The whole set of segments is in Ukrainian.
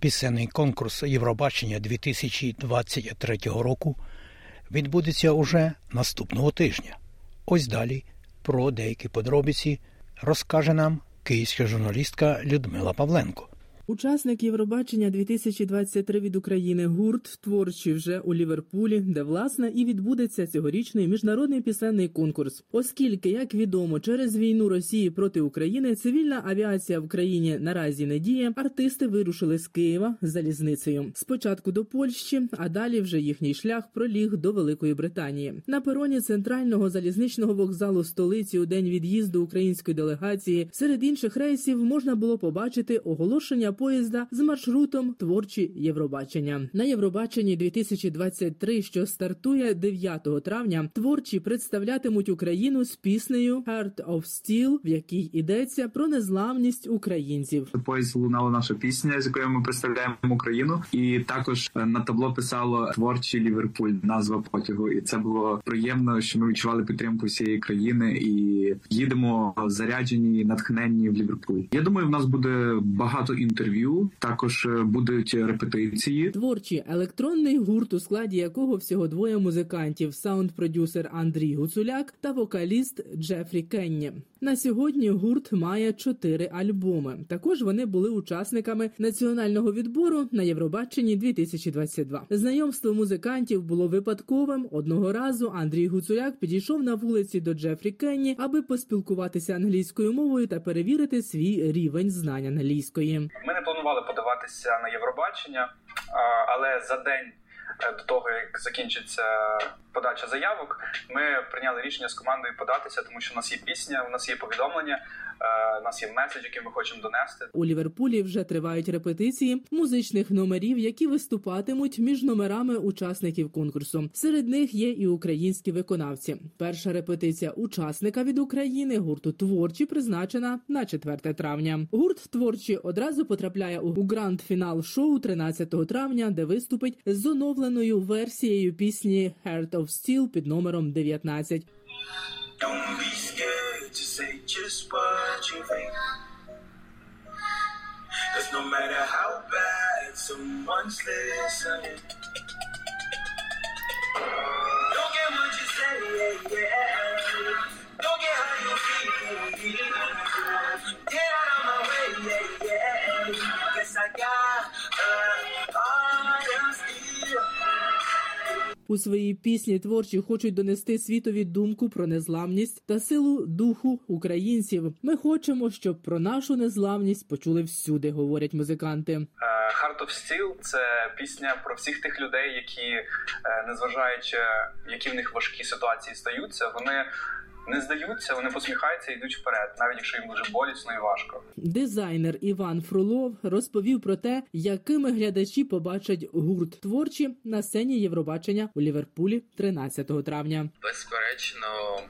Пісенний конкурс Євробачення 2023 року відбудеться уже наступного тижня. Ось далі про деякі подробиці розкаже нам київська журналістка Людмила Павленко. Учасник Євробачення 2023 від України гурт творчий вже у Ліверпулі, де власне і відбудеться цьогорічний міжнародний пісенний конкурс. Оскільки, як відомо, через війну Росії проти України цивільна авіація в країні наразі не діє, артисти вирушили з Києва залізницею. Спочатку до Польщі, а далі вже їхній шлях проліг до Великої Британії. На пероні центрального залізничного вокзалу столиці у день від'їзду української делегації серед інших рейсів можна було побачити оголошення поїзда з маршрутом творчі Євробачення на Євробаченні 2023, що стартує 9 травня. Творчі представлятимуть Україну з піснею «Heart of Steel», в якій йдеться про незламність українців. Поїзд лунала наша пісня, з якою ми представляємо Україну, і також е, на табло писало творчий Ліверпуль, назва потягу. І це було приємно, що ми відчували підтримку всієї країни і їдемо заряджені, натхненні в Ліверпуль. Я думаю, в нас буде багато інтерв'ю. Також е, будуть репетиції. Творчий електронний гурт, у складі якого всього двоє музикантів: саунд-продюсер Андрій Гуцуляк та вокаліст Джефрі Кенні. На сьогодні гурт має чотири альбоми. Також вони були учасниками національного відбору на Євробаченні 2022. Знайомство музикантів було випадковим. Одного разу Андрій Гуцуляк підійшов на вулиці до Джефрі Кенні, аби поспілкуватися англійською мовою та перевірити свій рівень знань англійської. Не планували подаватися на Євробачення, але за день е, до того як закінчиться подача заявок, ми прийняли рішення з командою податися, тому що у нас є пісня, у нас є повідомлення. У нас є меседж, який ми хочемо донести. У Ліверпулі вже тривають репетиції музичних номерів, які виступатимуть між номерами учасників конкурсу. Серед них є і українські виконавці. Перша репетиція учасника від України гурту творчі призначена на 4 травня. Гурт творчі одразу потрапляє у гранд-фінал шоу 13 травня, де виступить з оновленою версією пісні «Heart of Steel» під номером 19. Don't be scared to say just what you think. Cause no matter how bad someone's listening, don't get what you say, yeah, yeah. У своїй пісні творчі хочуть донести світові думку про незламність та силу духу українців. Ми хочемо, щоб про нашу незламність почули всюди, говорять музиканти. Е, Heart of Steel – це пісня про всіх тих людей, які, е, незважаючи, які в них важкі ситуації стаються, вони не здаються, вони посміхаються і йдуть вперед, навіть якщо їм дуже болісно і важко. Дизайнер Іван Фролов розповів про те, якими глядачі побачать гурт творчі на сцені Євробачення у Ліверпулі 13 травня. Безперечно,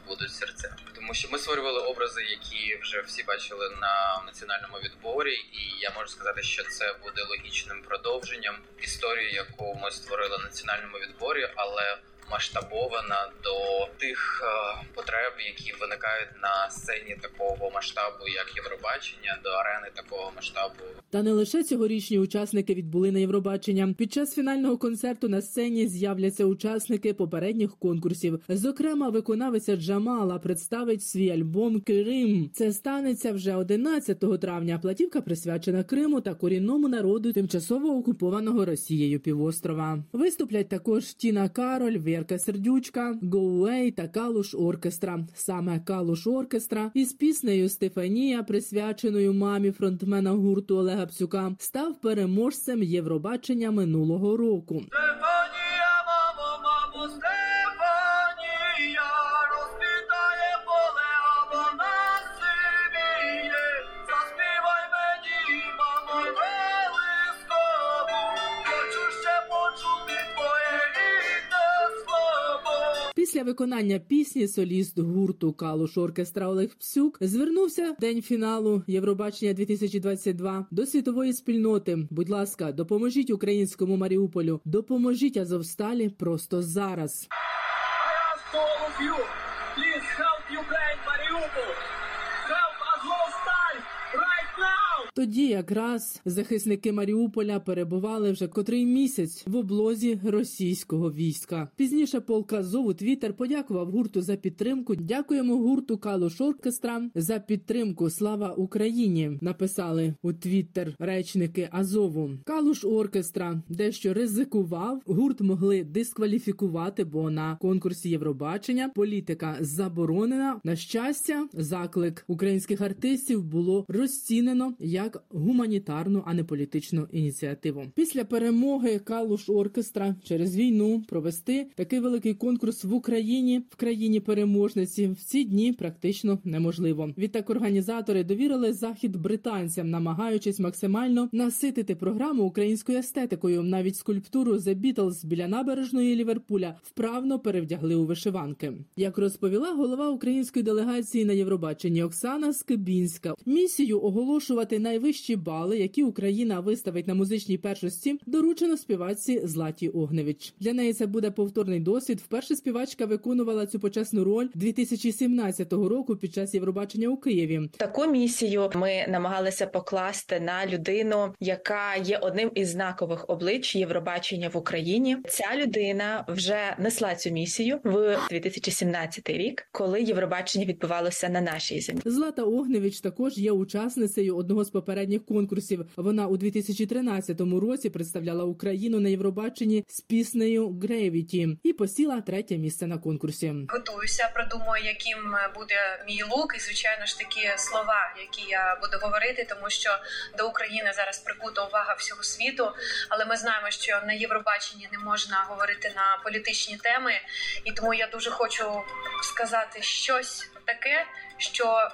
будуть серця, тому що ми створювали образи, які вже всі бачили на національному відборі, і я можу сказати, що це буде логічним продовженням історії, яку ми створили на національному відборі, але масштабована до тих е, потреб, які виникають на сцені такого масштабу, як Євробачення, до арени такого масштабу. Та не лише цьогорічні учасники відбули на Євробачення. Під час фінального концерту на сцені з'являться учасники попередніх конкурсів. Зокрема, виконавиця Джамала представить свій альбом Крим. Це станеться вже 11 травня. Платівка присвячена Криму та корінному народу тимчасово окупованого Росією півострова. Виступлять також Тіна Кароль, Вірка Сердючка, Гоуей та Калуш Оркестра. Саме Калуш Оркестра із піснею Стефанія, присвяченою мамі фронтмена гурту Олега Псюка, став переможцем Євробачення минулого року. Після виконання пісні соліст гурту Калуш Оркестра Олег Псюк звернувся в день фіналу Євробачення 2022 до світової спільноти. Будь ласка, допоможіть українському Маріуполю, допоможіть Азовсталі просто зараз. Please help Ukraine, Mariupol. Тоді якраз захисники Маріуполя перебували вже котрий місяць в облозі російського війська. Пізніше полк Азов у Твіттер подякував гурту за підтримку. Дякуємо гурту Калуш Оркестра за підтримку. Слава Україні! Написали у Твіттер речники Азову. Калуш Оркестра дещо ризикував. Гурт могли дискваліфікувати, бо на конкурсі Євробачення політика заборонена. На щастя, заклик українських артистів було розцінено як гуманітарну, а не політичну ініціативу. Після перемоги Калуш Оркестра через війну провести такий великий конкурс в Україні в країні переможниці в ці дні практично неможливо. Відтак організатори довірили захід британцям, намагаючись максимально наситити програму українською естетикою. Навіть скульптуру The Beatles біля набережної Ліверпуля вправно перевдягли у вишиванки. Як розповіла голова української делегації на Євробаченні Оксана Скибінська, місію оголошувати найвищі бали, які Україна виставить на музичній першості, доручено співачці Златі Огневич. Для неї це буде повторний досвід. Вперше співачка виконувала цю почесну роль 2017 року під час Євробачення у Києві. Таку місію ми намагалися покласти на людину, яка є одним із знакових облич Євробачення в Україні. Ця людина вже несла цю місію в 2017 рік, коли Євробачення відбувалося на нашій землі. Злата Огневич також є учасницею одного з попередніх конкурсів. Вона у 2013 році представляла Україну на Євробаченні з піснею Gravity і посіла третє місце на конкурсі. готуюся, продумую, яким буде мій лук, і звичайно ж такі слова, які я буду говорити, тому що до України зараз прикута увага всього світу. Але ми знаємо, що на Євробаченні не можна говорити на політичні теми, і тому я дуже хочу сказати щось таке, що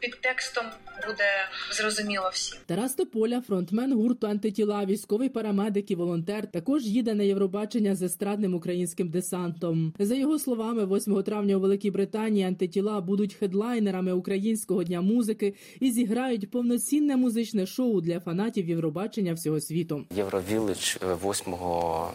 під текстом буде зрозуміло всім. Тарас Тополя, фронтмен гурту антитіла, військовий парамедик і волонтер, також їде на Євробачення з естрадним українським десантом. За його словами, 8 травня у Великій Британії антитіла будуть хедлайнерами українського дня музики і зіграють повноцінне музичне шоу для фанатів Євробачення всього світу. Євровілич 8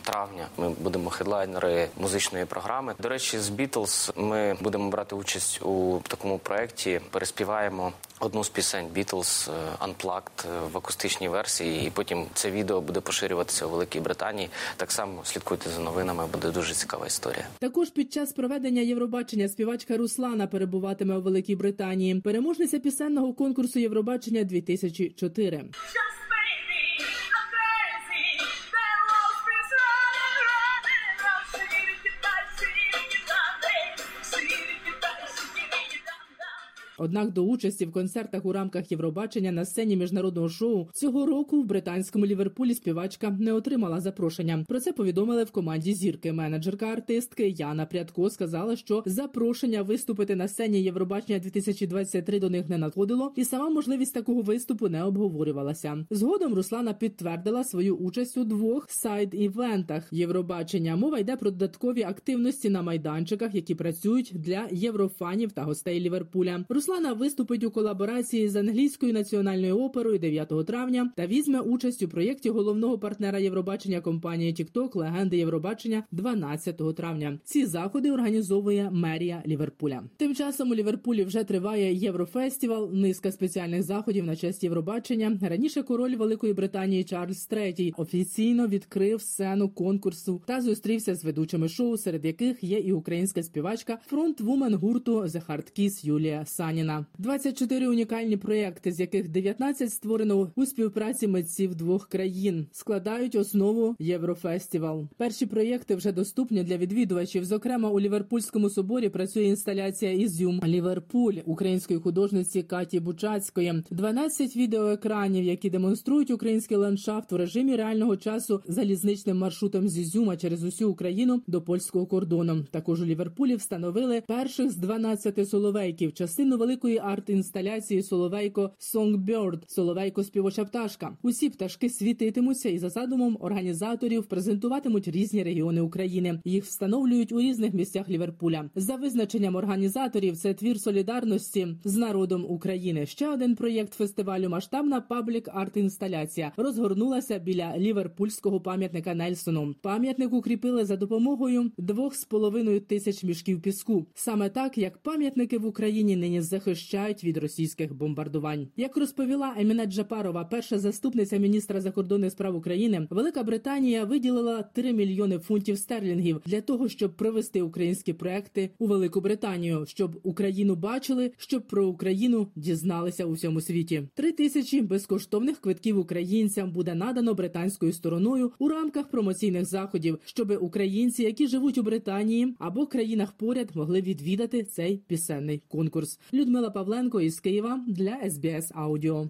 травня. Ми будемо хедлайнери музичної програми. До речі, з Бітлз ми будемо брати участь у такому проєкті. Переспіваємо одну з пісень Бітлз Unplugged в акустичній версії, і потім це відео буде поширюватися у Великій Британії. Так само слідкуйте за новинами. Буде дуже цікава історія. Також під час проведення Євробачення співачка Руслана перебуватиме у Великій Британії. Переможниця пісенного конкурсу Євробачення 2004. Однак до участі в концертах у рамках Євробачення на сцені міжнародного шоу цього року в британському Ліверпулі співачка не отримала запрошення. Про це повідомили в команді зірки. Менеджерка артистки Яна Прядко сказала, що запрошення виступити на сцені Євробачення 2023 до них не надходило, і сама можливість такого виступу не обговорювалася. Згодом Руслана підтвердила свою участь у двох сайд-івентах Євробачення. Мова йде про додаткові активності на майданчиках, які працюють для єврофанів та гостей Ліверпуля. Руслана виступить у колаборації з англійською національною оперою 9 травня та візьме участь у проєкті головного партнера Євробачення компанії TikTok Легенди Євробачення 12 травня. Ці заходи організовує мерія Ліверпуля. Тим часом у Ліверпулі вже триває Єврофестивал, низка спеціальних заходів на честь Євробачення. Раніше король Великої Британії Чарльз III офіційно відкрив сцену конкурсу та зустрівся з ведучими шоу, серед яких є і українська співачка, фронтвумен гурту The Hard Kiss Юлія Саніна. 24 унікальні проекти, з яких 19 створено у співпраці митців двох країн, складають основу Єврофестивал. Перші проєкти вже доступні для відвідувачів. Зокрема, у Ліверпульському соборі працює інсталяція Ізюм Ліверпуль української художниці Каті Бучацької. 12 відеоекранів, які демонструють український ландшафт у режимі реального часу залізничним маршрутом з Ізюма через усю Україну до польського кордону. Також у Ліверпулі встановили перших з 12 соловейків, частину великої арт-інсталяції Соловейко Songbird, Соловейко співоча пташка. Усі пташки світитимуться і за задумом організаторів презентуватимуть різні регіони України. Їх встановлюють у різних місцях Ліверпуля. За визначенням організаторів, це твір солідарності з народом України. Ще один проєкт фестивалю масштабна паблік арт-інсталяція розгорнулася біля ліверпульського пам'ятника Нельсону. Пам'ятник укріпили за допомогою двох з половиною тисяч мішків піску. Саме так як пам'ятники в Україні нині захищають від російських бомбардувань. Як розповіла Емінет Джапарова, перша заступниця міністра закордонних справ України, Велика Британія виділила 3 мільйони фунтів стерлінгів для того, щоб провести українські проекти у Велику Британію, щоб Україну бачили, щоб про Україну дізналися у всьому світі. Три тисячі безкоштовних квитків українцям буде надано британською стороною у рамках промоційних заходів, щоб українці, які живуть у Британії або країнах поряд, могли відвідати цей пісенний конкурс. Людмила Павленко із Києва для СБС Аудіо.